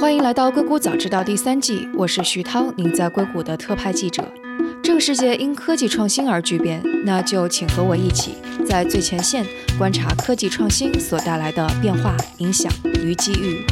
欢迎来到《硅谷早知道》第三季，我是徐涛，您在硅谷的特派记者。这个世界因科技创新而巨变，那就请和我一起在最前线观察科技创新所带来的变化、影响与机遇。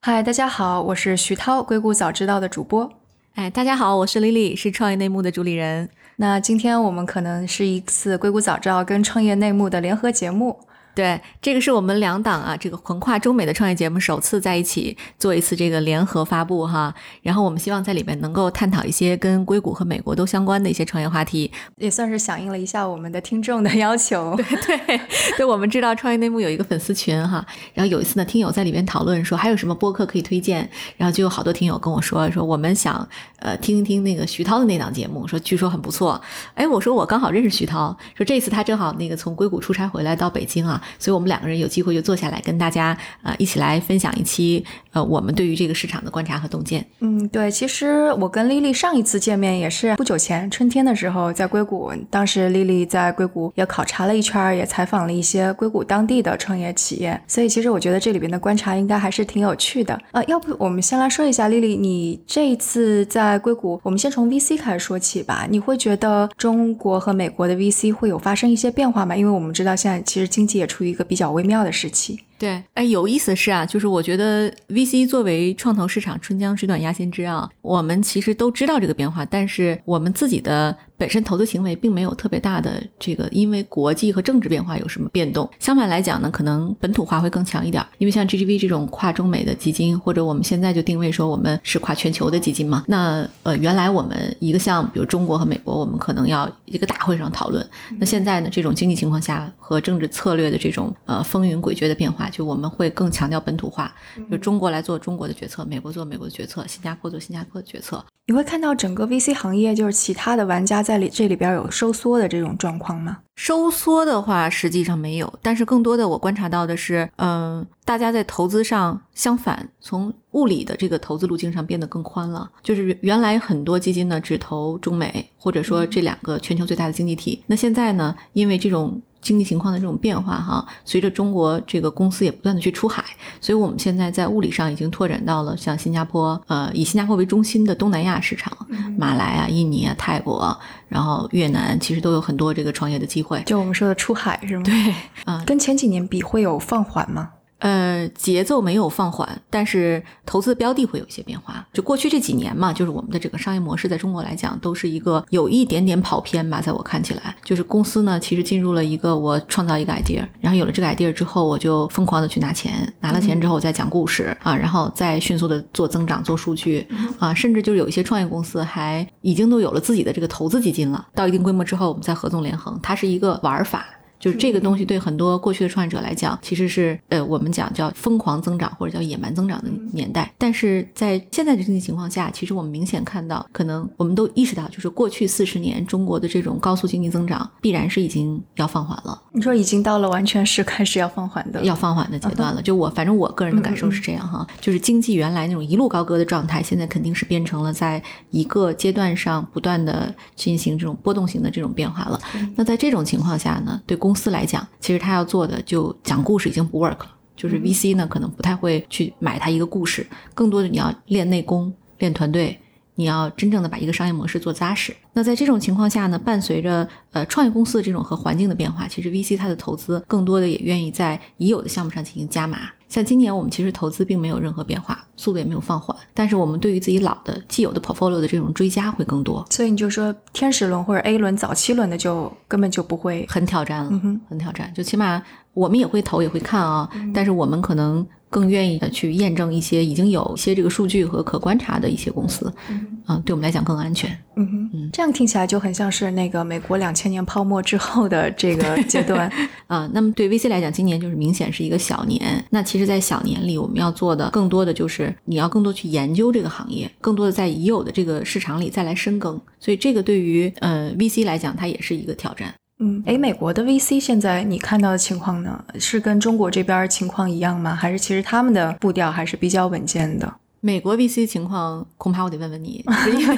嗨，大家好，我是徐涛，《硅谷早知道》的主播。哎，大家好，我是 Lily，是创业内幕的主理人。那今天我们可能是一次《硅谷早知道》跟创业内幕的联合节目。对，这个是我们两档啊，这个横跨中美的创业节目首次在一起做一次这个联合发布哈。然后我们希望在里面能够探讨一些跟硅谷和美国都相关的一些创业话题，也算是响应了一下我们的听众的要求。对对对，我们知道创业内幕有一个粉丝群哈，然后有一次呢，听友在里面讨论说还有什么播客可以推荐，然后就有好多听友跟我说说我们想呃听一听那个徐涛的那档节目，说据说很不错。哎，我说我刚好认识徐涛，说这次他正好那个从硅谷出差回来到北京啊。所以，我们两个人有机会就坐下来跟大家呃一起来分享一期呃我们对于这个市场的观察和洞见。嗯，对，其实我跟丽丽上一次见面也是不久前春天的时候，在硅谷，当时丽丽在硅谷也考察了一圈，也采访了一些硅谷当地的创业企业。所以，其实我觉得这里边的观察应该还是挺有趣的。呃，要不我们先来说一下丽丽，你这一次在硅谷，我们先从 VC 开始说起吧。你会觉得中国和美国的 VC 会有发生一些变化吗？因为我们知道现在其实经济也出处于一个比较微妙的时期。对，哎，有意思的是啊，就是我觉得 VC 作为创投市场春江水暖鸭先知啊，我们其实都知道这个变化，但是我们自己的本身投资行为并没有特别大的这个，因为国际和政治变化有什么变动。相反来讲呢，可能本土化会更强一点，因为像 GGV 这种跨中美的基金，或者我们现在就定位说我们是跨全球的基金嘛。那呃，原来我们一个项目，比如中国和美国，我们可能要一个大会上讨论。那现在呢，这种经济情况下和政治策略的这种呃风云诡谲的变化。就我们会更强调本土化，就中国来做中国的决策，美国做美国的决策，新加坡做新加坡的决策。你会看到整个 VC 行业，就是其他的玩家在里这里边有收缩的这种状况吗？收缩的话，实际上没有，但是更多的我观察到的是，嗯，大家在投资上相反，从物理的这个投资路径上变得更宽了。就是原来很多基金呢只投中美，或者说这两个全球最大的经济体，那现在呢，因为这种。经济情况的这种变化，哈，随着中国这个公司也不断的去出海，所以我们现在在物理上已经拓展到了像新加坡，呃，以新加坡为中心的东南亚市场，马来啊、印尼啊、泰国，然后越南，其实都有很多这个创业的机会。就我们说的出海是吗？对，嗯，跟前几年比会有放缓吗？呃，节奏没有放缓，但是投资标的会有一些变化。就过去这几年嘛，就是我们的整个商业模式在中国来讲，都是一个有一点点跑偏吧。在我看起来，就是公司呢，其实进入了一个我创造一个 idea，然后有了这个 idea 之后，我就疯狂的去拿钱，拿了钱之后我再讲故事啊，然后再迅速的做增长、做数据啊，甚至就是有一些创业公司还已经都有了自己的这个投资基金了。到一定规模之后，我们再合纵连横，它是一个玩法。就是这个东西对很多过去的创业者来讲，其实是呃我们讲叫疯狂增长或者叫野蛮增长的年代。但是在现在的经济情况下，其实我们明显看到，可能我们都意识到，就是过去四十年中国的这种高速经济增长，必然是已经要放缓了。你说已经到了完全是开始要放缓的，要放缓的阶段了。就我反正我个人的感受是这样哈，就是经济原来那种一路高歌的状态，现在肯定是变成了在一个阶段上不断的进行这种波动型的这种变化了。那在这种情况下呢，对公公司来讲，其实他要做的就讲故事已经不 work 了。就是 VC 呢，可能不太会去买他一个故事，更多的你要练内功、练团队，你要真正的把一个商业模式做扎实。那在这种情况下呢，伴随着呃创业公司的这种和环境的变化，其实 VC 它的投资更多的也愿意在已有的项目上进行加码。像今年我们其实投资并没有任何变化，速度也没有放缓，但是我们对于自己老的既有的 portfolio 的这种追加会更多。所以你就说天使轮或者 A 轮早期轮的就根本就不会很挑战了，很挑战，就起码我们也会投也会看啊，但是我们可能。更愿意的去验证一些已经有一些这个数据和可观察的一些公司，嗯，对我们来讲更安全。嗯哼，嗯，这样听起来就很像是那个美国两千年泡沫之后的这个阶段 啊。那么对 VC 来讲，今年就是明显是一个小年。那其实，在小年里，我们要做的更多的就是你要更多去研究这个行业，更多的在已有的这个市场里再来深耕。所以，这个对于呃 VC 来讲，它也是一个挑战。嗯，哎，美国的 VC 现在你看到的情况呢，是跟中国这边情况一样吗？还是其实他们的步调还是比较稳健的？美国 VC 情况恐怕我得问问你，因 为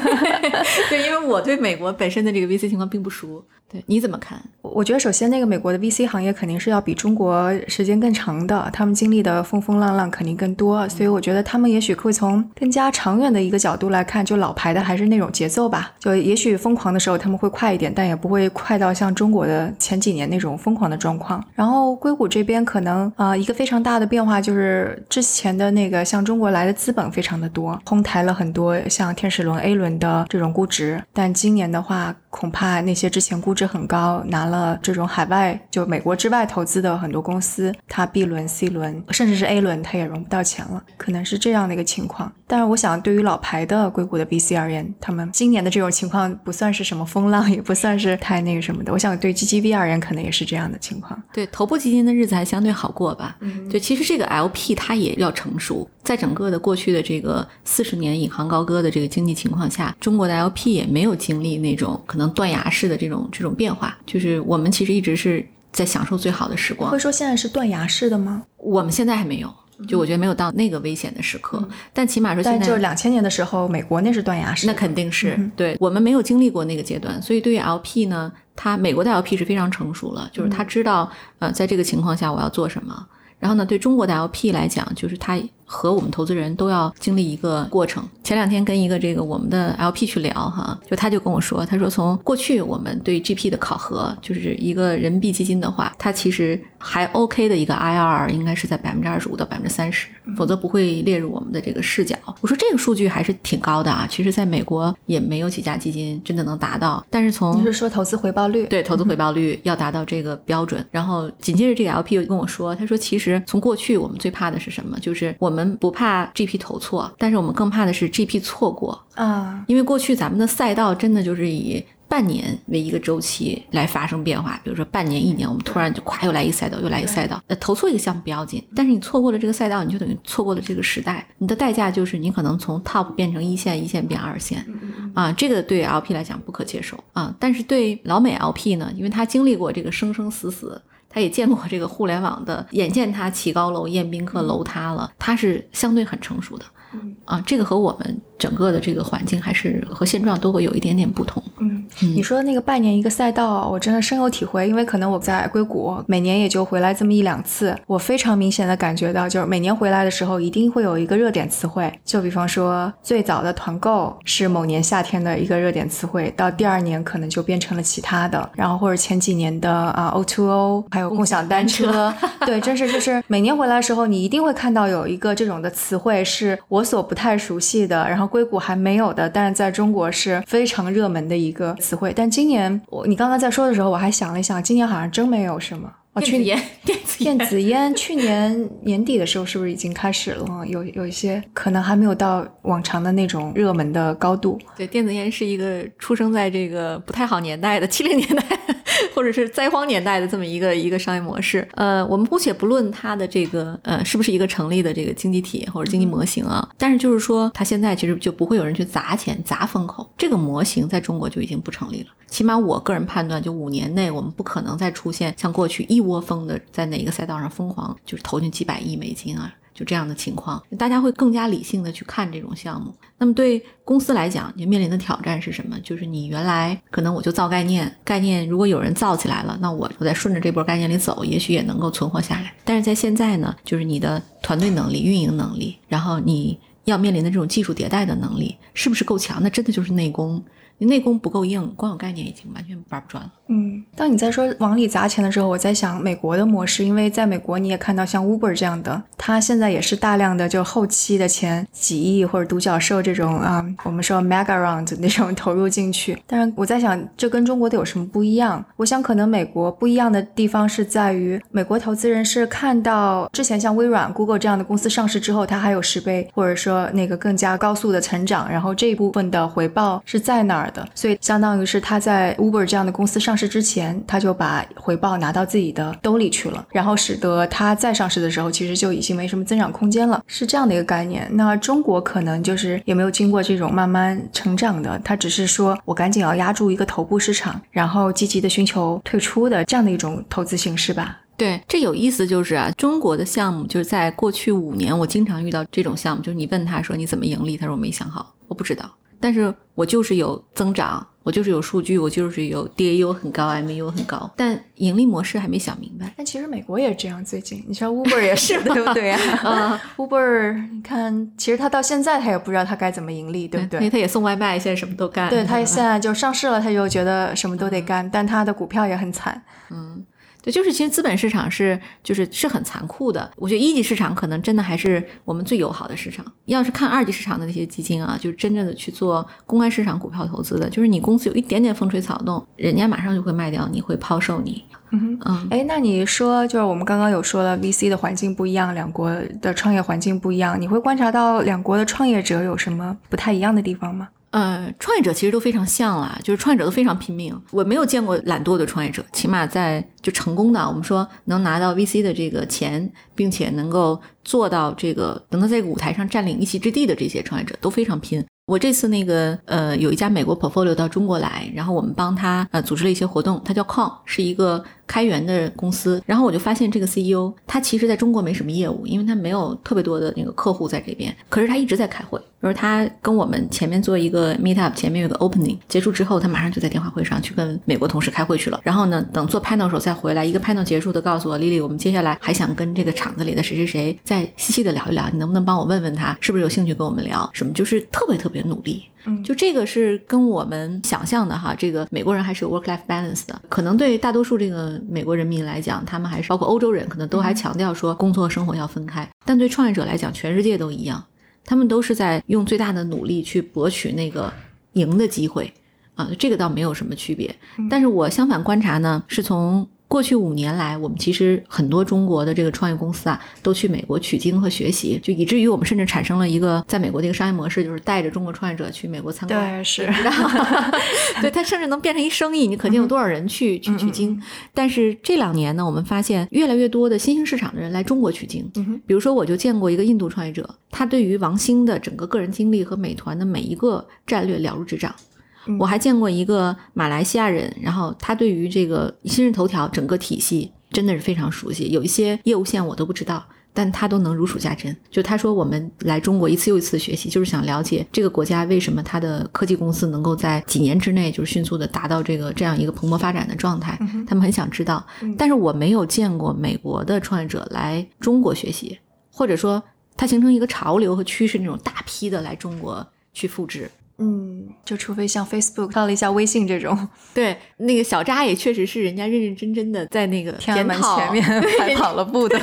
对，因为我对美国本身的这个 VC 情况并不熟。对，你怎么看？我觉得首先那个美国的 VC 行业肯定是要比中国时间更长的，他们经历的风风浪浪肯定更多，所以我觉得他们也许会从更加长远的一个角度来看，就老牌的还是那种节奏吧，就也许疯狂的时候他们会快一点，但也不会快到像中国的前几年那种疯狂的状况。然后硅谷这边可能啊一个非常大的变化就是之前的那个像中国来的资本非常的多，哄抬了很多像天使轮 A 轮的这种估值，但今年的话恐怕那些之前估值。很高，拿了这种海外就美国之外投资的很多公司，它 B 轮、C 轮，甚至是 A 轮，它也融不到钱了，可能是这样的一个情况。但是我想，对于老牌的硅谷的 VC 而言，他们今年的这种情况不算是什么风浪，也不算是太那个什么的。我想，对 GGV 而言，可能也是这样的情况。对头部基金的日子还相对好过吧？嗯，对，其实这个 LP 它也要成熟，在整个的过去的这个四十年引吭高歌的这个经济情况下，中国的 LP 也没有经历那种可能断崖式的这种这种。变化就是我们其实一直是在享受最好的时光。会说现在是断崖式的吗？我们现在还没有，就我觉得没有到那个危险的时刻。但起码说，现在就是两千年的时候，美国那是断崖式。那肯定是对我们没有经历过那个阶段，所以对于 LP 呢，它美国的 LP 是非常成熟了，就是他知道呃，在这个情况下我要做什么。然后呢，对中国的 LP 来讲，就是他。和我们投资人都要经历一个过程。前两天跟一个这个我们的 LP 去聊哈，就他就跟我说，他说从过去我们对 GP 的考核，就是一个人民币基金的话，它其实还 OK 的一个 IRR 应该是在百分之二十五到百分之三十，否则不会列入我们的这个视角。我说这个数据还是挺高的啊，其实在美国也没有几家基金真的能达到。但是从你是说投资回报率？对，投资回报率要达到这个标准。然后紧接着这个 LP 又跟我说，他说其实从过去我们最怕的是什么？就是我们。我们不怕 GP 投错，但是我们更怕的是 GP 错过啊！因为过去咱们的赛道真的就是以半年为一个周期来发生变化，比如说半年、一年，我们突然就咵又来一个赛道，又来一个赛道。呃，投错一个项目不要紧，但是你错过了这个赛道，你就等于错过了这个时代，你的代价就是你可能从 top 变成一线，一线变二线啊！这个对 LP 来讲不可接受啊！但是对老美 LP 呢，因为他经历过这个生生死死。他也见过这个互联网的，眼见他起高楼宴宾客楼塌了，他是相对很成熟的，嗯啊，这个和我们。整个的这个环境还是和现状都会有一点点不同。嗯，你说的那个拜年一个赛道，我真的深有体会，因为可能我在硅谷每年也就回来这么一两次，我非常明显的感觉到，就是每年回来的时候一定会有一个热点词汇，就比方说最早的团购是某年夏天的一个热点词汇，到第二年可能就变成了其他的，然后或者前几年的啊 O2O，还有共享单车，对，真是就是每年回来的时候，你一定会看到有一个这种的词汇是我所不太熟悉的，然后。硅谷还没有的，但是在中国是非常热门的一个词汇。但今年我你刚刚在说的时候，我还想了一想，今年好像真没有什么。哦，去年电子烟，电子烟，去年 年底的时候是不是已经开始了？有有一些可能还没有到往常的那种热门的高度。对，电子烟是一个出生在这个不太好年代的七零年代。或者是灾荒年代的这么一个一个商业模式，呃，我们姑且不论它的这个呃是不是一个成立的这个经济体或者经济模型啊，但是就是说它现在其实就不会有人去砸钱砸风口，这个模型在中国就已经不成立了。起码我个人判断，就五年内我们不可能再出现像过去一窝蜂的在哪个赛道上疯狂就是投进几百亿美金啊。就这样的情况，大家会更加理性的去看这种项目。那么对公司来讲，你面临的挑战是什么？就是你原来可能我就造概念，概念如果有人造起来了，那我我再顺着这波概念里走，也许也能够存活下来。但是在现在呢，就是你的团队能力、运营能力，然后你要面临的这种技术迭代的能力，是不是够强？那真的就是内功。你内功不够硬，光有概念已经完全玩不转了。嗯，当你在说往里砸钱的时候，我在想美国的模式，因为在美国你也看到像 Uber 这样的，它现在也是大量的就后期的钱几亿或者独角兽这种啊，我们说 mega round 那种投入进去。但是我在想，这跟中国的有什么不一样？我想可能美国不一样的地方是在于，美国投资人是看到之前像微软、Google 这样的公司上市之后，它还有十倍或者说那个更加高速的成长，然后这一部分的回报是在哪儿？的，所以相当于是他在 Uber 这样的公司上市之前，他就把回报拿到自己的兜里去了，然后使得他再上市的时候，其实就已经没什么增长空间了，是这样的一个概念。那中国可能就是也没有经过这种慢慢成长的，他只是说我赶紧要压住一个头部市场，然后积极的寻求退出的这样的一种投资形式吧。对，这有意思就是啊，中国的项目就是在过去五年，我经常遇到这种项目，就是你问他说你怎么盈利，他说我没想好，我不知道，但是我就是有增长。我就是有数据，我就是有 DAU 很高，MAU 很高，但盈利模式还没想明白。但其实美国也这样，最近你知道 Uber 也是，对不对啊？Uber，你看，其实他到现在他也不知道他该怎么盈利，对不对？因为他也送外卖，现在什么都干。对他现在就上市了，他就觉得什么都得干，但他的股票也很惨。嗯。对，就是其实资本市场是就是是很残酷的。我觉得一级市场可能真的还是我们最友好的市场。要是看二级市场的那些基金啊，就是真正的去做公开市场股票投资的，就是你公司有一点点风吹草动，人家马上就会卖掉你，会抛售你。嗯嗯。哎，那你说就是我们刚刚有说了，VC 的环境不一样，两国的创业环境不一样，你会观察到两国的创业者有什么不太一样的地方吗？呃，创业者其实都非常像啦，就是创业者都非常拼命。我没有见过懒惰的创业者，起码在就成功的，我们说能拿到 VC 的这个钱，并且能够做到这个能够在舞台上占领一席之地的这些创业者都非常拼。我这次那个呃，有一家美国 portfolio 到中国来，然后我们帮他呃组织了一些活动，他叫 Con，是一个。开源的公司，然后我就发现这个 CEO 他其实在中国没什么业务，因为他没有特别多的那个客户在这边。可是他一直在开会，就是他跟我们前面做一个 meet up，前面有个 opening，结束之后他马上就在电话会上去跟美国同事开会去了。然后呢，等做 panel 时候再回来，一个 panel 结束的告诉我，Lily，我们接下来还想跟这个厂子里的谁谁谁再细细的聊一聊，你能不能帮我问问他是不是有兴趣跟我们聊？什么就是特别特别努力。嗯，就这个是跟我们想象的哈，这个美国人还是有 work life balance 的，可能对大多数这个。美国人民来讲，他们还是包括欧洲人，可能都还强调说工作生活要分开。但对创业者来讲，全世界都一样，他们都是在用最大的努力去博取那个赢的机会啊，这个倒没有什么区别。但是我相反观察呢，是从。过去五年来，我们其实很多中国的这个创业公司啊，都去美国取经和学习，就以至于我们甚至产生了一个在美国的一个商业模式，就是带着中国创业者去美国参观。对，是，对，它甚至能变成一生意，你可见有多少人去去取经。但是这两年呢，我们发现越来越多的新兴市场的人来中国取经。比如说，我就见过一个印度创业者，他对于王兴的整个个人经历和美团的每一个战略了如指掌。我还见过一个马来西亚人，然后他对于这个今日头条整个体系真的是非常熟悉，有一些业务线我都不知道，但他都能如数家珍。就他说，我们来中国一次又一次的学习，就是想了解这个国家为什么它的科技公司能够在几年之内就是迅速的达到这个这样一个蓬勃发展的状态，他们很想知道。但是我没有见过美国的创业者来中国学习，或者说它形成一个潮流和趋势，那种大批的来中国去复制。嗯，就除非像 Facebook 到了一下微信这种，对，那个小扎也确实是人家认认真真的在那个天安门前面 还跑了步的，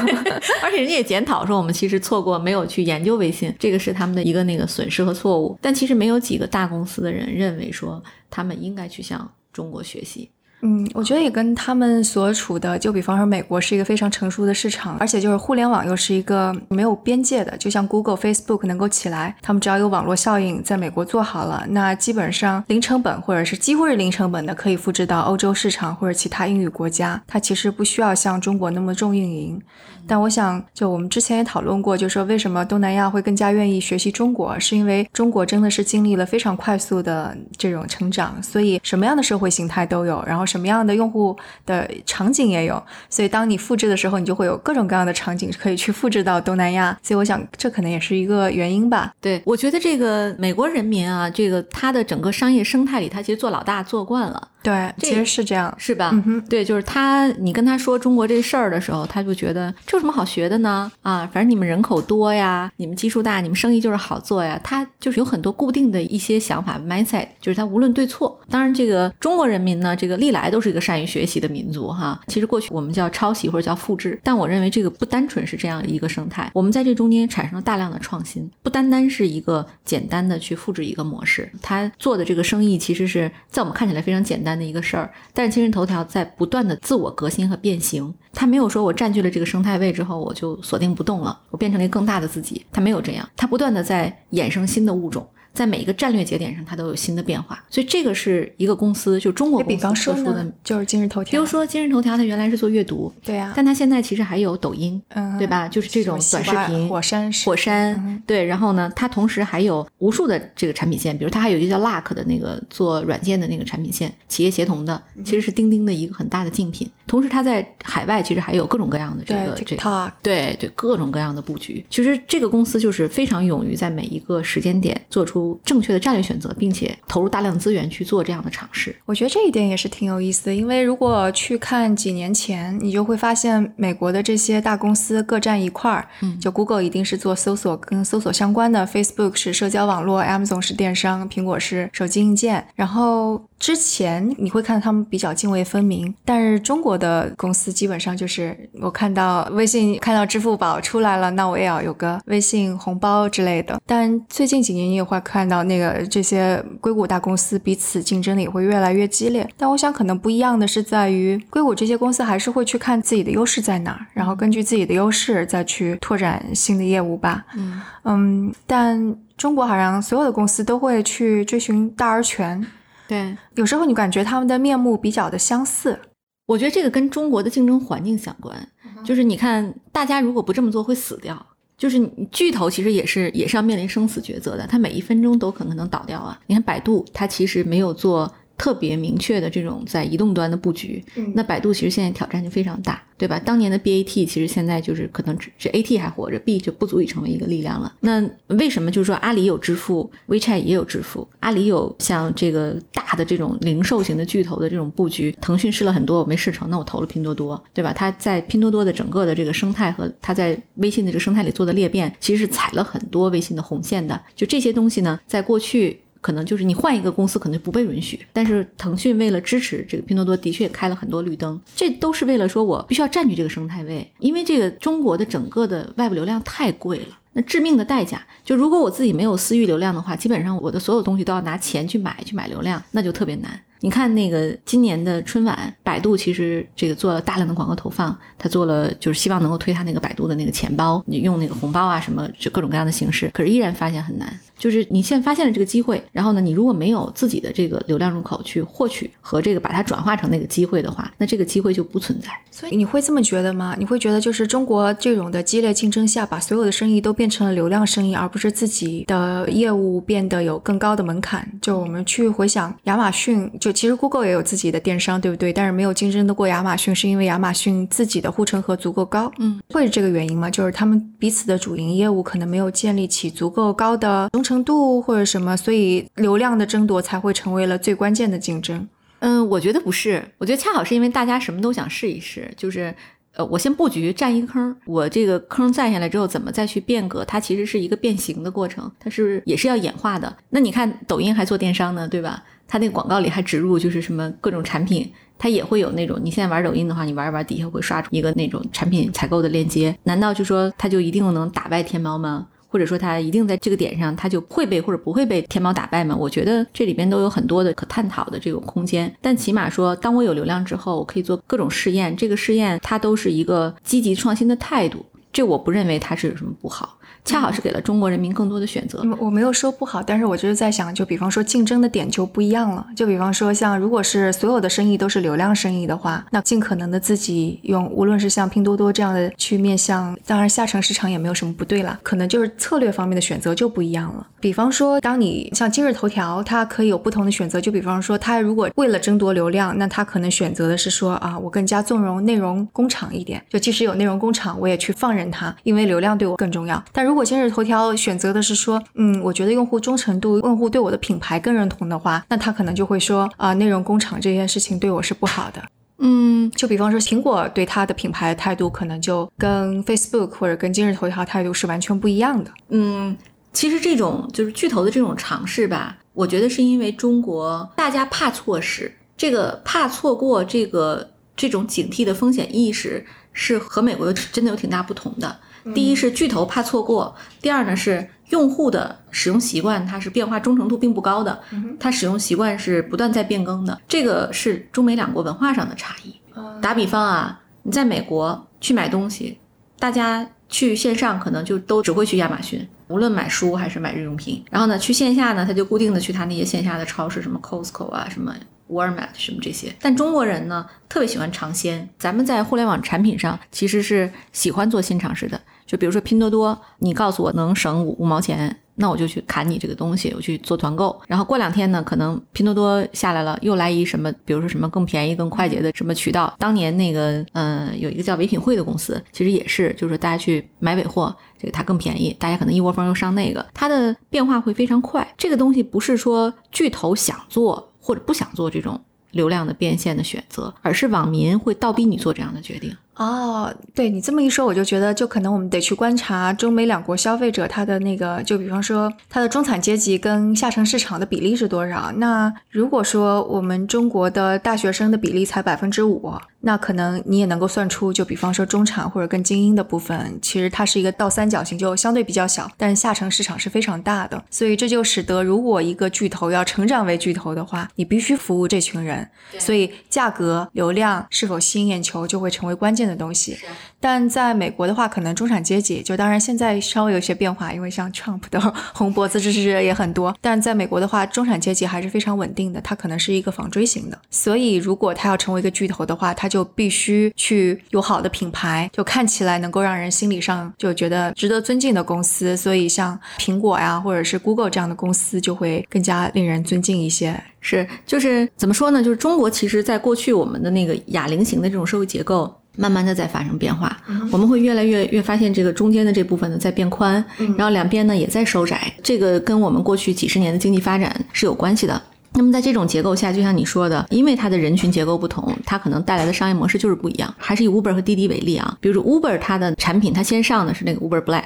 而且人家也检讨说我们其实错过没有去研究微信，这个是他们的一个那个损失和错误。但其实没有几个大公司的人认为说他们应该去向中国学习。嗯，我觉得也跟他们所处的，就比方说美国是一个非常成熟的市场，而且就是互联网又是一个没有边界的，就像 Google、Facebook 能够起来，他们只要有网络效应，在美国做好了，那基本上零成本或者是几乎是零成本的，可以复制到欧洲市场或者其他英语国家，它其实不需要像中国那么重运营。但我想，就我们之前也讨论过，就说为什么东南亚会更加愿意学习中国，是因为中国真的是经历了非常快速的这种成长，所以什么样的社会形态都有，然后什么样的用户的场景也有，所以当你复制的时候，你就会有各种各样的场景可以去复制到东南亚。所以我想，这可能也是一个原因吧。对，我觉得这个美国人民啊，这个他的整个商业生态里，他其实做老大做惯了。对，其实是这样，是吧？嗯哼对，就是他，你跟他说中国这事儿的时候，他就觉得这有什么好学的呢？啊，反正你们人口多呀，你们基数大，你们生意就是好做呀。他就是有很多固定的一些想法，mindset，就是他无论对错。当然，这个中国人民呢，这个历来都是一个善于学习的民族哈。其实过去我们叫抄袭或者叫复制，但我认为这个不单纯是这样一个生态，我们在这中间产生了大量的创新，不单单是一个简单的去复制一个模式。他做的这个生意，其实是在我们看起来非常简单。的一个事儿，但是今日头条在不断的自我革新和变形，它没有说我占据了这个生态位之后我就锁定不动了，我变成了一个更大的自己，它没有这样，它不断的在衍生新的物种。在每一个战略节点上，它都有新的变化，所以这个是一个公司，就中国公司特殊的，就是今日头条。比如说今日头条，它原来是做阅读，对呀，但它现在其实还有抖音，嗯对吧？就是这种短视频，火山，火山，对。然后呢，它同时还有无数的这个产品线，比如它还有一个叫 Luck 的那个做软件的那个产品线，企业协同的，其实是钉钉的一个很大的竞品。同时它在海外其实还有各种各样的这个这个对对各种各样的布局。其实这个公司就是非常勇于在每一个时间点做出正确的战略选择，并且投入大量资源去做这样的尝试。我觉得这一点也是挺有意思的，因为如果去看几年前，你就会发现美国的这些大公司各占一块儿。嗯，就 Google 一定是做搜索跟搜索相关的，Facebook 是社交网络，Amazon 是电商，苹果是手机硬件，然后。之前你会看到他们比较泾渭分明，但是中国的公司基本上就是我看到微信看到支付宝出来了，那我也要有个微信红包之类的。但最近几年你也会看到那个这些硅谷大公司彼此竞争的也会越来越激烈。但我想可能不一样的是在于硅谷这些公司还是会去看自己的优势在哪儿，然后根据自己的优势再去拓展新的业务吧。嗯嗯，但中国好像所有的公司都会去追寻大而全。对，有时候你感觉他们的面目比较的相似，我觉得这个跟中国的竞争环境相关。就是你看，大家如果不这么做会死掉，就是巨头其实也是也是要面临生死抉择的，它每一分钟都可能能倒掉啊。你看百度，它其实没有做。特别明确的这种在移动端的布局，那百度其实现在挑战就非常大，对吧？当年的 BAT 其实现在就是可能只是 AT 还活着，B 就不足以成为一个力量了。那为什么就是说阿里有支付，WeChat 也有支付，阿里有像这个大的这种零售型的巨头的这种布局，腾讯试了很多我没试成，那我投了拼多多，对吧？它在拼多多的整个的这个生态和它在微信的这个生态里做的裂变，其实是踩了很多微信的红线的。就这些东西呢，在过去。可能就是你换一个公司，可能就不被允许。但是腾讯为了支持这个拼多多，的确开了很多绿灯。这都是为了说我必须要占据这个生态位，因为这个中国的整个的外部流量太贵了。那致命的代价，就如果我自己没有私域流量的话，基本上我的所有东西都要拿钱去买，去买流量，那就特别难。你看那个今年的春晚，百度其实这个做了大量的广告投放，他做了就是希望能够推他那个百度的那个钱包，你用那个红包啊什么，就各种各样的形式，可是依然发现很难。就是你现在发现了这个机会，然后呢，你如果没有自己的这个流量入口去获取和这个把它转化成那个机会的话，那这个机会就不存在。所以你会这么觉得吗？你会觉得就是中国这种的激烈竞争下，把所有的生意都变成了流量生意，而不是自己的业务变得有更高的门槛？就我们去回想亚马逊，就其实 Google 也有自己的电商，对不对？但是没有竞争得过亚马逊，是因为亚马逊自己的护城河足够高。嗯，会是这个原因吗？就是他们彼此的主营业务可能没有建立起足够高的忠程度或者什么，所以流量的争夺才会成为了最关键的竞争。嗯，我觉得不是，我觉得恰好是因为大家什么都想试一试，就是呃，我先布局占一个坑，我这个坑占下来之后，怎么再去变革？它其实是一个变形的过程，它是也是要演化的。那你看抖音还做电商呢，对吧？它那个广告里还植入就是什么各种产品，它也会有那种，你现在玩抖音的话，你玩一玩底下会刷出一个那种产品采购的链接，难道就说它就一定能打败天猫吗？或者说他一定在这个点上，他就会被或者不会被天猫打败吗？我觉得这里边都有很多的可探讨的这个空间。但起码说，当我有流量之后，我可以做各种试验，这个试验它都是一个积极创新的态度，这我不认为它是有什么不好。恰好是给了中国人民更多的选择。我没有说不好，但是我就是在想，就比方说竞争的点就不一样了。就比方说，像如果是所有的生意都是流量生意的话，那尽可能的自己用，无论是像拼多多这样的去面向，当然下沉市场也没有什么不对啦，可能就是策略方面的选择就不一样了。比方说，当你像今日头条，它可以有不同的选择。就比方说，它如果为了争夺流量，那它可能选择的是说啊，我更加纵容内容工厂一点，就即使有内容工厂，我也去放任它，因为流量对我更重要。但如果今日头条选择的是说，嗯，我觉得用户忠诚度、用户对我的品牌更认同的话，那他可能就会说，啊，内容工厂这件事情对我是不好的。嗯，就比方说，苹果对它的品牌态度，可能就跟 Facebook 或者跟今日头条态度是完全不一样的。嗯，其实这种就是巨头的这种尝试吧，我觉得是因为中国大家怕错失，这个怕错过这个这种警惕的风险意识，是和美国真的有挺大不同的。第一是巨头怕错过，第二呢是用户的使用习惯，它是变化忠诚度并不高的，它使用习惯是不断在变更的，这个是中美两国文化上的差异。打比方啊，你在美国去买东西，大家去线上可能就都只会去亚马逊，无论买书还是买日用品，然后呢去线下呢，他就固定的去他那些线下的超市，什么 Costco 啊，什么。Walmart 什么这些，但中国人呢特别喜欢尝鲜。咱们在互联网产品上其实是喜欢做新尝试的。就比如说拼多多，你告诉我能省五五毛钱。那我就去砍你这个东西，我去做团购，然后过两天呢，可能拼多多下来了，又来一什么，比如说什么更便宜、更快捷的什么渠道。当年那个，嗯，有一个叫唯品会的公司，其实也是，就是大家去买尾货，这个它更便宜，大家可能一窝蜂又上那个，它的变化会非常快。这个东西不是说巨头想做或者不想做这种流量的变现的选择，而是网民会倒逼你做这样的决定。哦，对你这么一说，我就觉得，就可能我们得去观察中美两国消费者他的那个，就比方说他的中产阶级跟下沉市场的比例是多少。那如果说我们中国的大学生的比例才百分之五，那可能你也能够算出，就比方说中产或者更精英的部分，其实它是一个倒三角形，就相对比较小，但是下沉市场是非常大的。所以这就使得，如果一个巨头要成长为巨头的话，你必须服务这群人，所以价格、流量是否吸引眼球就会成为关键。的东西，但在美国的话，可能中产阶级就当然现在稍微有些变化，因为像 Trump 的 红脖子支持者也很多。但在美国的话，中产阶级还是非常稳定的，它可能是一个纺锥型的。所以，如果它要成为一个巨头的话，它就必须去有好的品牌，就看起来能够让人心理上就觉得值得尊敬的公司。所以，像苹果呀，或者是 Google 这样的公司，就会更加令人尊敬一些。是，就是怎么说呢？就是中国其实在过去我们的那个哑铃型的这种社会结构。慢慢的在发生变化，我们会越来越越发现这个中间的这部分呢在变宽，然后两边呢也在收窄，这个跟我们过去几十年的经济发展是有关系的。那么在这种结构下，就像你说的，因为它的人群结构不同，它可能带来的商业模式就是不一样。还是以 Uber 和滴滴为例啊，比如说 Uber 它的产品，它先上的是那个 Uber Black，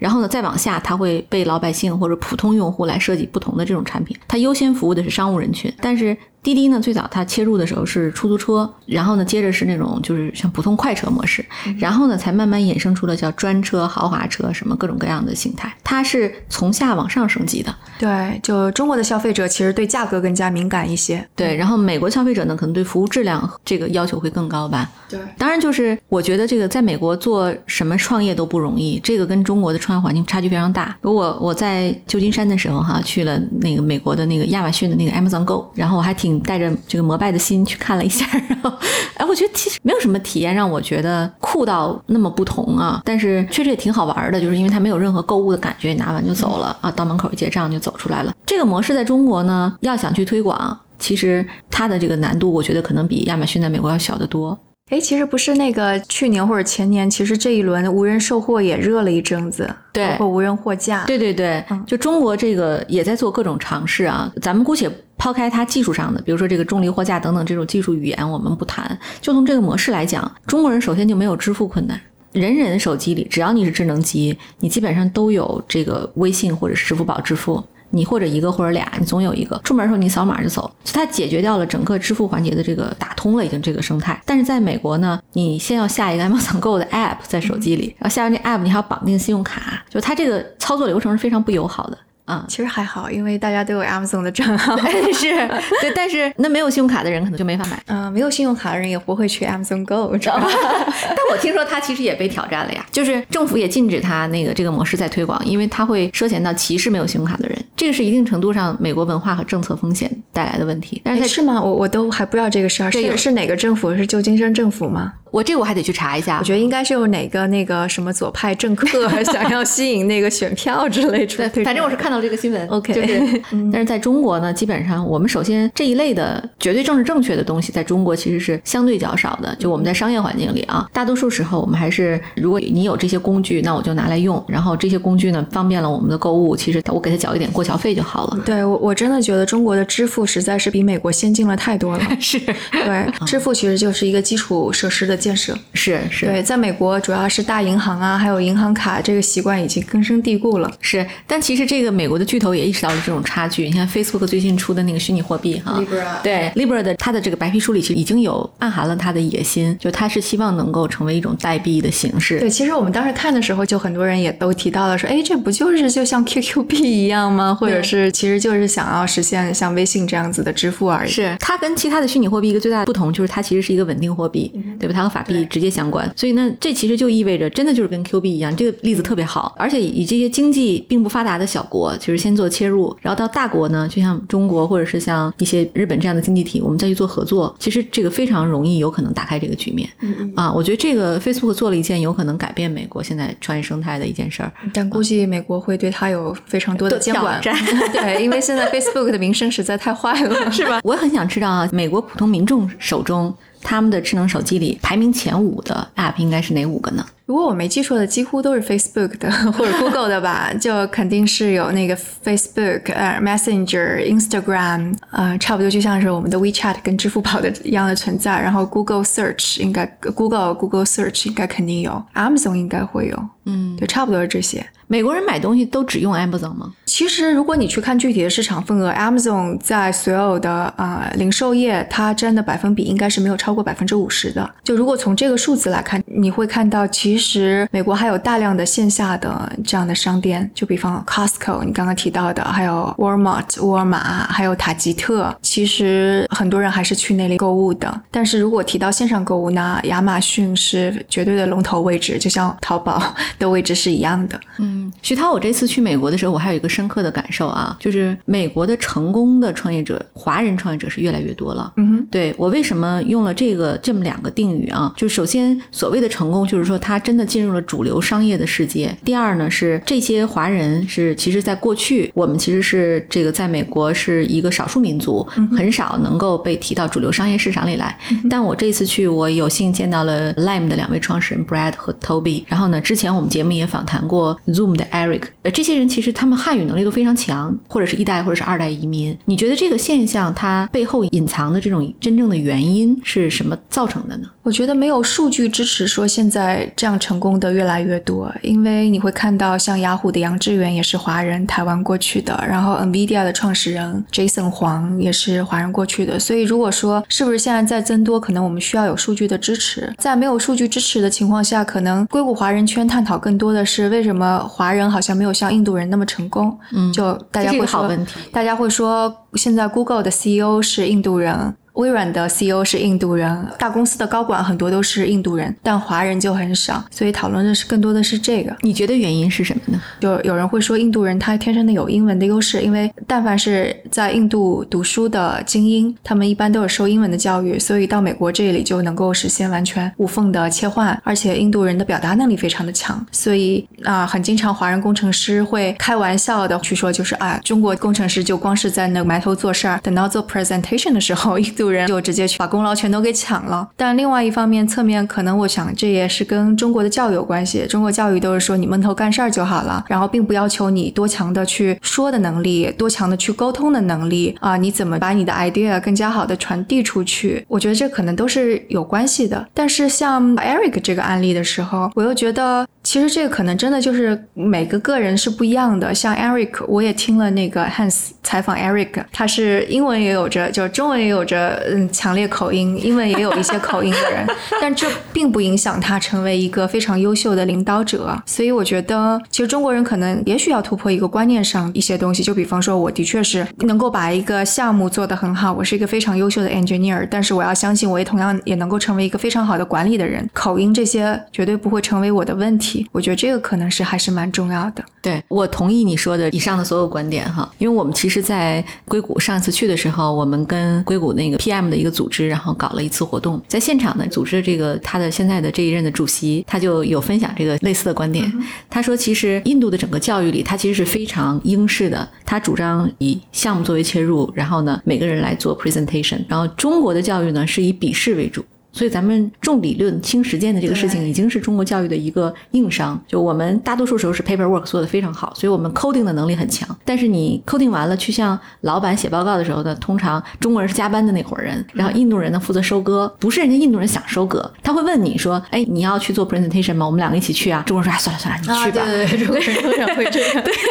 然后呢再往下，它会被老百姓或者普通用户来设计不同的这种产品，它优先服务的是商务人群，但是。滴滴呢，最早它切入的时候是出租车，然后呢，接着是那种就是像普通快车模式，然后呢，才慢慢衍生出了叫专车、豪华车什么各种各样的形态。它是从下往上升级的。对，就中国的消费者其实对价格更加敏感一些。对，然后美国消费者呢，可能对服务质量这个要求会更高吧。对，当然就是我觉得这个在美国做什么创业都不容易，这个跟中国的创业环境差距非常大。如果我在旧金山的时候哈，去了那个美国的那个亚马逊的那个 Amazon Go，然后我还挺。带着这个膜拜的心去看了一下，然后，哎，我觉得其实没有什么体验让我觉得酷到那么不同啊，但是确实也挺好玩的，就是因为它没有任何购物的感觉，拿完就走了啊，到门口一结账就走出来了。这个模式在中国呢，要想去推广，其实它的这个难度，我觉得可能比亚马逊在美国要小得多。哎，其实不是那个去年或者前年，其实这一轮无人售货也热了一阵子，对，包括无人货架，对对对，就中国这个也在做各种尝试啊。咱们姑且抛开它技术上的，比如说这个重力货架等等这种技术语言，我们不谈。就从这个模式来讲，中国人首先就没有支付困难，人人手机里只要你是智能机，你基本上都有这个微信或者支付宝支付。你或者一个或者俩，你总有一个出门的时候你扫码就走，就它解决掉了整个支付环节的这个打通了已经这个生态。但是在美国呢，你先要下一个 Amazon Go 的 App 在手机里，然后下完这 App 你还要绑定信用卡，就它这个操作流程是非常不友好的。啊，其实还好，因为大家都有 Amazon 的账号，是对，但是那没有信用卡的人可能就没法买。嗯，没有信用卡的人也不会去 Amazon Go，知道吧？但我听说他其实也被挑战了呀，就是政府也禁止他那个这个模式在推广，因为他会涉嫌到歧视没有信用卡的人，这个是一定程度上美国文化和政策风险带来的问题。但是是吗？我我都还不知道这个事儿，是是哪个政府？是旧金山政府吗？我这个我还得去查一下，我觉得应该是有哪个那个什么左派政客 想要吸引那个选票之类的。对，反正我是看到这个新闻。OK，就是，但是在中国呢，基本上我们首先这一类的绝对政治正确的东西，在中国其实是相对较少的。就我们在商业环境里啊，大多数时候我们还是，如果你有这些工具，那我就拿来用。然后这些工具呢，方便了我们的购物，其实我给他缴一点过桥费就好了。对我，我真的觉得中国的支付实在是比美国先进了太多了。是对，支付其实就是一个基础设施的建设。是。是对，在美国主要是大银行啊，还有银行卡这个习惯已经根深蒂固了。是，但其实这个美国的巨头也意识到了这种差距。你看 Facebook 最近出的那个虚拟货币哈，Libra，对 Libra 的它的这个白皮书里其实已经有暗含了它的野心，就它是希望能够成为一种代币的形式。对，其实我们当时看的时候，就很多人也都提到了说，哎，这不就是就像 QQ 币一样吗？或者是其实就是想要实现像微信这样子的支付而已。是，它跟其他的虚拟货币一个最大的不同就是它其实是一个稳定货币，对吧？它和法币直接相关，所以呢，这其实就意味着真的就是跟 Q 币一样，这个例子特别好，而且以这些经济并不发达的小国，就是先做切入，然后到大国呢，就像中国或者是像一些日本这样的经济体，我们再去做合作，其实这个非常容易有可能打开这个局面。嗯啊，我觉得这个 Facebook 做了一件有可能改变美国现在创业生态的一件事儿，但估计美国会对它有非常多的监管。对，因为现在 Facebook 的名声实在太坏了，是吧？我很想知道啊，美国普通民众手中他们的智能手机里排名前五的 App 应该是哪五个呢？如果我没记错的，几乎都是 Facebook 的 或者 Google 的吧，就肯定是有那个 Facebook、呃 Messenger、Instagram，呃，差不多就像是我们的 WeChat 跟支付宝的一样的存在。然后 Google Search 应该 Google Google Search 应该肯定有，Amazon 应该会有，嗯，对，差不多是这些。美国人买东西都只用 Amazon 吗？其实，如果你去看具体的市场份额，Amazon 在所有的呃零售业，它占的百分比应该是没有超过百分之五十的。就如果从这个数字来看，你会看到，其实其实美国还有大量的线下的这样的商店，就比方 Costco，你刚刚提到的，还有 Walmart 沃尔玛，还有塔吉特，其实很多人还是去那里购物的。但是如果提到线上购物呢，亚马逊是绝对的龙头位置，就像淘宝的位置是一样的。嗯，徐涛，我这次去美国的时候，我还有一个深刻的感受啊，就是美国的成功的创业者，华人创业者是越来越多了。哼，对我为什么用了这个这么两个定语啊？就首先所谓的成功，就是说他真的进入了主流商业的世界。第二呢，是这些华人是其实在过去我们其实是这个在美国是一个少数民族，很少能够被提到主流商业市场里来。但我这次去，我有幸见到了 Lime 的两位创始人 Brad 和 Toby。然后呢，之前我们节目也访谈过 Zoom 的 Eric。呃，这些人其实他们汉语能力都非常强，或者是一代或者是二代移民。你觉得这个现象它背后隐藏的这种真正的原因是什么造成的呢？我觉得没有数据支持说现在这样成功的越来越多，因为你会看到像雅虎的杨致远也是华人，台湾过去的，然后 NVIDIA 的创始人 Jason 黄也是华人过去的，所以如果说是不是现在在增多，可能我们需要有数据的支持。在没有数据支持的情况下，可能硅谷华人圈探讨更多的是为什么华人好像没有像印度人那么成功。嗯就大家会好问题。大家会说现在 Google 的 CEO 是印度人。微软的 CEO 是印度人，大公司的高管很多都是印度人，但华人就很少，所以讨论的是更多的是这个。你觉得原因是什么呢？就有人会说印度人他天生的有英文的优势，因为但凡是在印度读书的精英，他们一般都有受英文的教育，所以到美国这里就能够实现完全无缝的切换，而且印度人的表达能力非常的强，所以啊、很经常华人工程师会开玩笑的去说，就是啊，中国工程师就光是在那个埋头做事儿，等到做 presentation 的时候，印度人就直接去把功劳全都给抢了。但另外一方面，侧面可能我想这也是跟中国的教育有关系。中国教育都是说你闷头干事儿就好了，然后并不要求你多强的去说的能力，多强的去沟通的能力啊、你怎么把你的 idea 更加好的传递出去？我觉得这可能都是有关系的。但是像 Eric 这个案例的时候，我又觉得。其实这个可能真的就是每个个人是不一样的。像 Eric，我也听了那个 Hans 采访 Eric，他是英文也有着，就是中文也有着嗯强烈口音，因为也有一些口音的人，但这并不影响他成为一个非常优秀的领导者。所以我觉得，其实中国人可能也许要突破一个观念上一些东西，就比方说，我的确是能够把一个项目做得很好，我是一个非常优秀的 engineer，但是我要相信，我也同样也能够成为一个非常好的管理的人。口音这些绝对不会成为我的问题。我觉得这个可能是还是蛮重要的。对我同意你说的以上的所有观点哈，因为我们其实，在硅谷上一次去的时候，我们跟硅谷那个 PM 的一个组织，然后搞了一次活动，在现场呢，组织的这个他的现在的这一任的主席，他就有分享这个类似的观点。他说，其实印度的整个教育里，他其实是非常英式的，他主张以项目作为切入，然后呢，每个人来做 presentation，然后中国的教育呢是以笔试为主。所以咱们重理论轻实践的这个事情，已经是中国教育的一个硬伤。就我们大多数时候是 paperwork 做的非常好，所以我们 coding 的能力很强。但是你 coding 完了去向老板写报告的时候呢，通常中国人是加班的那伙人，然后印度人呢负责收割，不是人家印度人想收割，他会问你说，哎，你要去做 presentation 吗？我们两个一起去啊。中国人说，哎，算了算了，你去吧。对对对，中国人通常会这样。对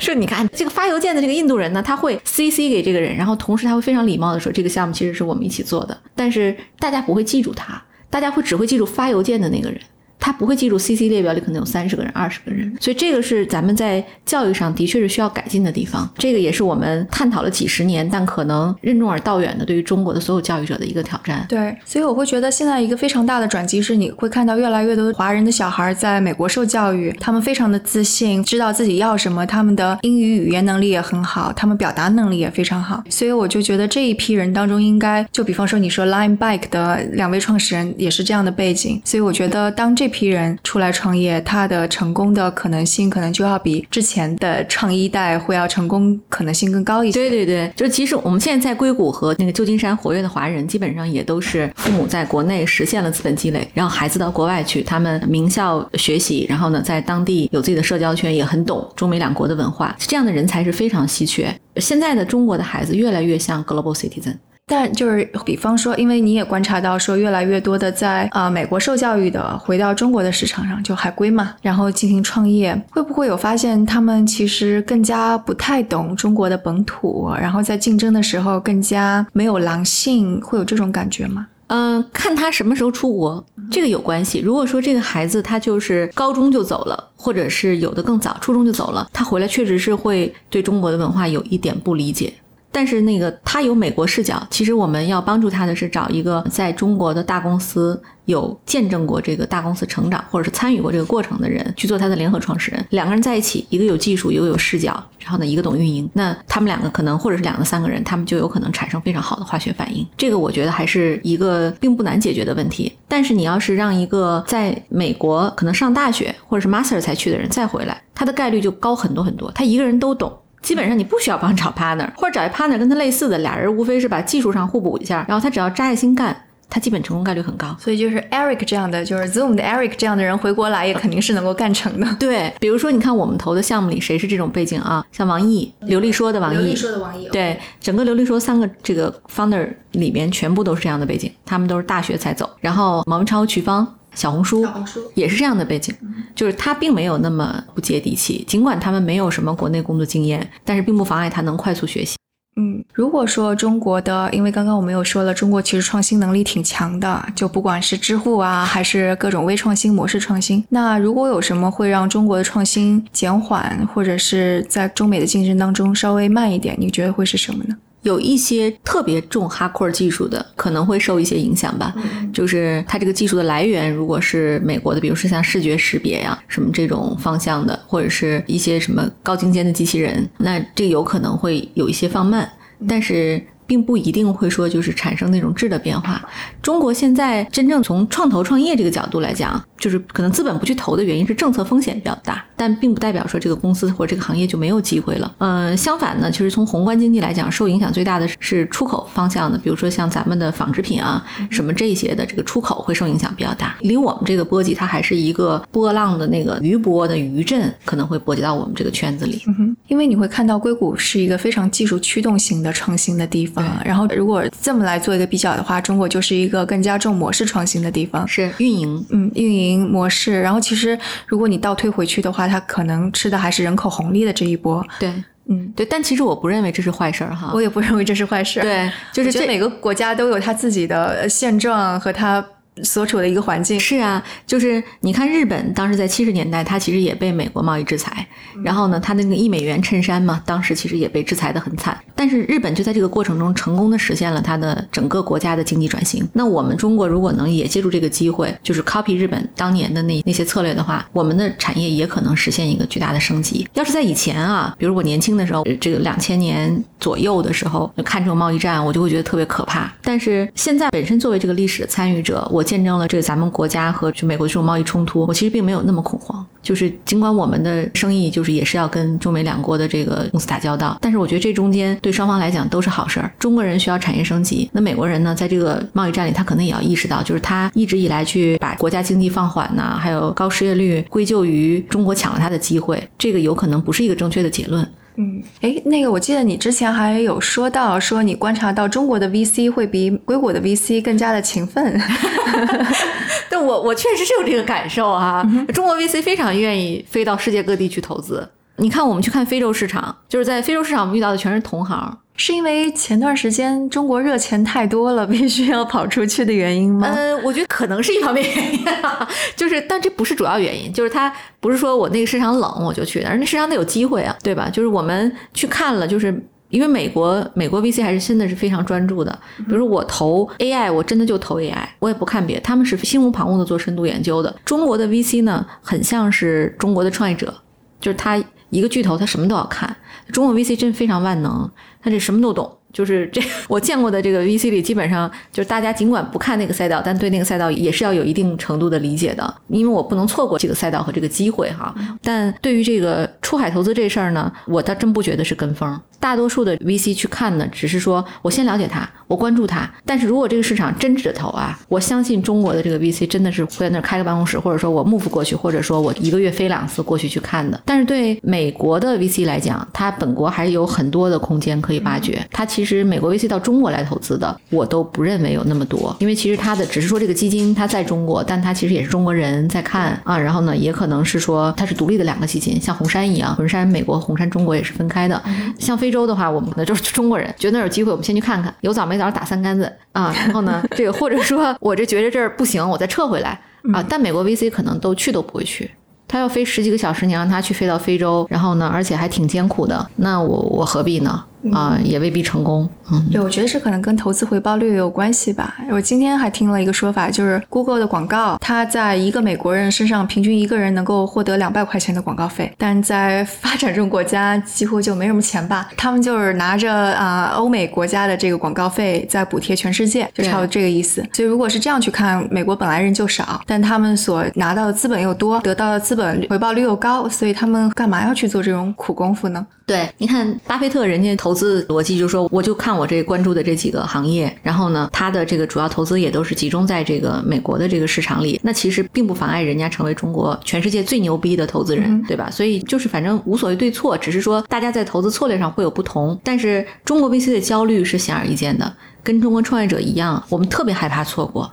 说你看这个发邮件的这个印度人呢，他会 CC 给这个人，然后同时他会非常礼貌的说，这个项目其实是我们一起做的，但是大家不会记记住他，大家会只会记住发邮件的那个人。他不会记住 CC 列表里可能有三十个人、二十个人，所以这个是咱们在教育上的确是需要改进的地方。这个也是我们探讨了几十年，但可能任重而道远的对于中国的所有教育者的一个挑战。对，所以我会觉得现在一个非常大的转机是，你会看到越来越多华人的小孩在美国受教育，他们非常的自信，知道自己要什么，他们的英语语言能力也很好，他们表达能力也非常好。所以我就觉得这一批人当中，应该就比方说你说 Line Bike 的两位创始人也是这样的背景，所以我觉得当这这批人出来创业，他的成功的可能性可能就要比之前的创一代会要成功可能性更高一些。对对对，就是其实我们现在在硅谷和那个旧金山活跃的华人，基本上也都是父母在国内实现了资本积累，然后孩子到国外去，他们名校学习，然后呢在当地有自己的社交圈，也很懂中美两国的文化，这样的人才是非常稀缺。现在的中国的孩子越来越像 global citizen。但就是比方说，因为你也观察到说，越来越多的在呃美国受教育的回到中国的市场上，就海归嘛，然后进行创业，会不会有发现他们其实更加不太懂中国的本土，然后在竞争的时候更加没有狼性，会有这种感觉吗？嗯，看他什么时候出国，这个有关系。如果说这个孩子他就是高中就走了，或者是有的更早，初中就走了，他回来确实是会对中国的文化有一点不理解。但是那个他有美国视角，其实我们要帮助他的是找一个在中国的大公司有见证过这个大公司成长，或者是参与过这个过程的人去做他的联合创始人。两个人在一起，一个有技术，一个有视角，然后呢，一个懂运营，那他们两个可能或者是两个三个人，他们就有可能产生非常好的化学反应。这个我觉得还是一个并不难解决的问题。但是你要是让一个在美国可能上大学或者是 master 才去的人再回来，他的概率就高很多很多。他一个人都懂。基本上你不需要帮找 partner，或者找一 partner 跟他类似的，俩人无非是把技术上互补一下，然后他只要扎下心干，他基本成功概率很高。所以就是 Eric 这样的，就是 Zoom 的 Eric 这样的人回国来也肯定是能够干成的。对，比如说你看我们投的项目里谁是这种背景啊？像王毅、刘丽说的王毅，刘丽说的王毅，对，整个刘丽说三个这个 founder 里面全部都是这样的背景，他们都是大学才走，然后毛文超、瞿芳。小红书小红书也是这样的背景，就是他并没有那么不接地气。尽管他们没有什么国内工作经验，但是并不妨碍他能快速学习。嗯，如果说中国的，因为刚刚我们有说了，中国其实创新能力挺强的，就不管是支付啊，还是各种微创新、模式创新。那如果有什么会让中国的创新减缓，或者是在中美的竞争当中稍微慢一点，你觉得会是什么呢？有一些特别重 hardcore 技术的，可能会受一些影响吧。就是它这个技术的来源，如果是美国的，比如说像视觉识别呀，什么这种方向的，或者是一些什么高精尖的机器人，那这有可能会有一些放慢。但是。并不一定会说就是产生那种质的变化。中国现在真正从创投创业这个角度来讲，就是可能资本不去投的原因是政策风险比较大，但并不代表说这个公司或者这个行业就没有机会了。嗯，相反呢，其实从宏观经济来讲，受影响最大的是出口方向的，比如说像咱们的纺织品啊，什么这些的这个出口会受影响比较大。离我们这个波及，它还是一个波浪的那个余波的余震，可能会波及到我们这个圈子里。嗯哼，因为你会看到硅谷是一个非常技术驱动型的创新的地方。嗯，然后如果这么来做一个比较的话，中国就是一个更加重模式创新的地方，是运营，嗯，运营模式。然后其实如果你倒退回去的话，它可能吃的还是人口红利的这一波。对，嗯，对。但其实我不认为这是坏事儿哈，我也不认为这是坏事。对，就是这每个国家都有它自己的现状和它。所处的一个环境是啊，就是你看日本当时在七十年代，它其实也被美国贸易制裁，然后呢，它那个一美元衬衫嘛，当时其实也被制裁的很惨。但是日本就在这个过程中成功的实现了它的整个国家的经济转型。那我们中国如果能也借助这个机会，就是 copy 日本当年的那那些策略的话，我们的产业也可能实现一个巨大的升级。要是在以前啊，比如我年轻的时候，这个两千年左右的时候看这种贸易战，我就会觉得特别可怕。但是现在本身作为这个历史的参与者，我。见证了这个咱们国家和就美国这种贸易冲突，我其实并没有那么恐慌。就是尽管我们的生意就是也是要跟中美两国的这个公司打交道，但是我觉得这中间对双方来讲都是好事儿。中国人需要产业升级，那美国人呢，在这个贸易战里，他可能也要意识到，就是他一直以来去把国家经济放缓呐，还有高失业率归咎于中国抢了他的机会，这个有可能不是一个正确的结论。嗯，哎，那个我记得你之前还有说到，说你观察到中国的 VC 会比硅谷的 VC 更加的勤奋。但我我确实是有这个感受啊，中国 VC 非常愿意飞到世界各地去投资。你看，我们去看非洲市场，就是在非洲市场，我们遇到的全是同行。是因为前段时间中国热钱太多了，必须要跑出去的原因吗？嗯，我觉得可能是一方面原因，就是，但这不是主要原因，就是它不是说我那个市场冷我就去，而那市场得有机会啊，对吧？就是我们去看了，就是因为美国美国 VC 还是真的是非常专注的，比如说我投 AI，我真的就投 AI，我也不看别的，他们是心无旁骛的做深度研究的。中国的 VC 呢，很像是中国的创业者，就是他一个巨头，他什么都要看。中国 VC 真非常万能。他这什么都懂，就是这 我见过的这个 VC 里，基本上就是大家尽管不看那个赛道，但对那个赛道也是要有一定程度的理解的，因为我不能错过这个赛道和这个机会哈。但对于这个出海投资这事儿呢，我倒真不觉得是跟风。大多数的 VC 去看呢，只是说我先了解它，我关注它。但是如果这个市场真指着投啊，我相信中国的这个 VC 真的是会在那儿开个办公室，或者说我 move 过去，或者说我一个月飞两次过去去看的。但是对美国的 VC 来讲，它本国还有很多的空间可以挖掘。它其实美国 VC 到中国来投资的，我都不认为有那么多，因为其实它的只是说这个基金它在中国，但它其实也是中国人在看啊。然后呢，也可能是说它是独立的两个基金，像红杉一样，红杉美国、红杉中国也是分开的。像非洲的话，我们可能就是中国人，觉得那有机会，我们先去看看，有枣没枣打三竿子啊。然后呢，这个或者说 我这觉得这儿不行，我再撤回来啊。但美国 VC 可能都去都不会去。他要飞十几个小时，你让他去飞到非洲，然后呢，而且还挺艰苦的，那我我何必呢？啊，也未必成功。嗯，对，我觉得这可能跟投资回报率有关系吧。我今天还听了一个说法，就是 Google 的广告，它在一个美国人身上平均一个人能够获得两百块钱的广告费，但在发展中国家几乎就没什么钱吧。他们就是拿着啊欧美国家的这个广告费在补贴全世界，就差不多这个意思。所以如果是这样去看，美国本来人就少，但他们所拿到的资本又多，得到的资本回报率又高，所以他们干嘛要去做这种苦功夫呢？对，你看巴菲特人家投资逻辑就是说，我就看我这关注的这几个行业，然后呢，他的这个主要投资也都是集中在这个美国的这个市场里，那其实并不妨碍人家成为中国全世界最牛逼的投资人，对吧？所以就是反正无所谓对错，只是说大家在投资策略上会有不同，但是中国 VC 的焦虑是显而易见的，跟中国创业者一样，我们特别害怕错过。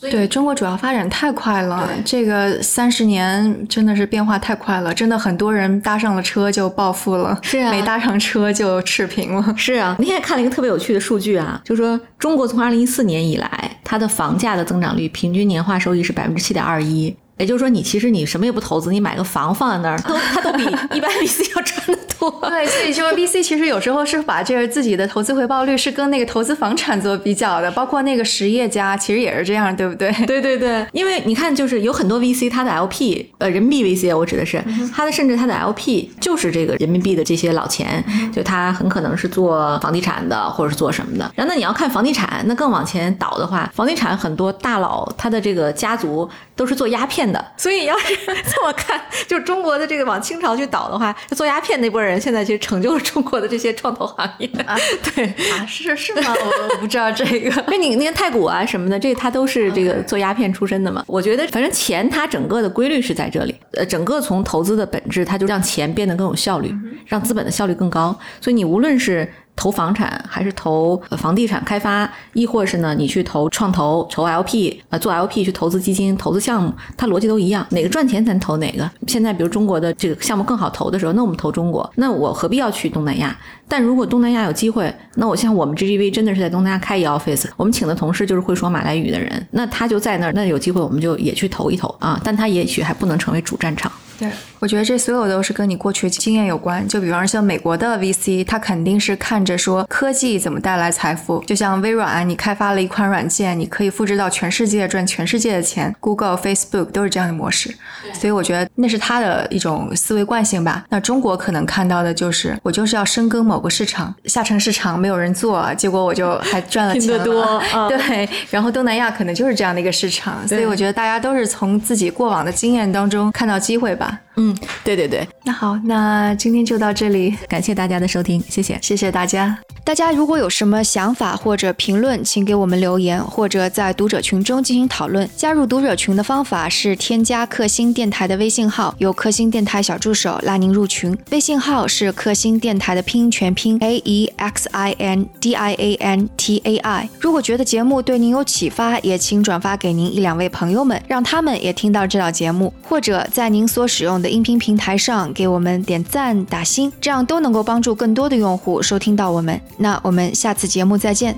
对中国主要发展太快了，这个三十年真的是变化太快了，真的很多人搭上了车就暴富了，是啊，没搭上车就赤贫了，是啊。那天看了一个特别有趣的数据啊，就说中国从二零一四年以来，它的房价的增长率平均年化收益是百分之七点二一。也就是说，你其实你什么也不投资，你买个房放在那儿，都它都比一般 VC 要赚得多。对，所以说 VC 其实有时候是把这个自己的投资回报率是跟那个投资房产做比较的，包括那个实业家其实也是这样，对不对？对对对，因为你看，就是有很多 VC，它的 LP，呃，人民币 VC，我指的是它的，甚至它的 LP 就是这个人民币的这些老钱，就它很可能是做房地产的，或者是做什么的。然后那你要看房地产，那更往前倒的话，房地产很多大佬他的这个家族都是做鸦片。的，所以要是 这么看，就是中国的这个往清朝去倒的话，做鸦片那波人现在其实成就了中国的这些创投行业啊。对啊，是是吗？我不知道这个。那你那个太古啊什么的，这他都是这个做鸦片出身的嘛。我觉得反正钱它整个的规律是在这里，呃，整个从投资的本质，它就让钱变得更有效率，让资本的效率更高。所以你无论是。投房产还是投房地产开发，亦或是呢？你去投创投、投 LP，呃，做 LP 去投资基金、投资项目，它逻辑都一样。哪个赚钱咱投哪个。现在比如中国的这个项目更好投的时候，那我们投中国。那我何必要去东南亚？但如果东南亚有机会，那我像我们 GGV 真的是在东南亚开一 office，我们请的同事就是会说马来语的人，那他就在那儿，那有机会我们就也去投一投啊。但他也许还不能成为主战场。对，我觉得这所有都是跟你过去经验有关。就比方说像美国的 VC，他肯定是看着说科技怎么带来财富。就像微软，你开发了一款软件，你可以复制到全世界赚全世界的钱。Google、Facebook 都是这样的模式。所以我觉得那是他的一种思维惯性吧。那中国可能看到的就是我就是要深耕某个市场，下沉市场没有人做，结果我就还赚了钱 多。对，然后东南亚可能就是这样的一个市场。所以我觉得大家都是从自己过往的经验当中看到机会吧。Пока. 嗯，对对对，那好，那今天就到这里，感谢大家的收听，谢谢，谢谢大家。大家如果有什么想法或者评论，请给我们留言，或者在读者群中进行讨论。加入读者群的方法是添加克星电台的微信号，由克星电台小助手拉您入群。微信号是克星电台的拼音全拼 A E X I N D I A N T A I。如果觉得节目对您有启发，也请转发给您一两位朋友们，让他们也听到这档节目，或者在您所使用音频平台上给我们点赞、打星，这样都能够帮助更多的用户收听到我们。那我们下次节目再见。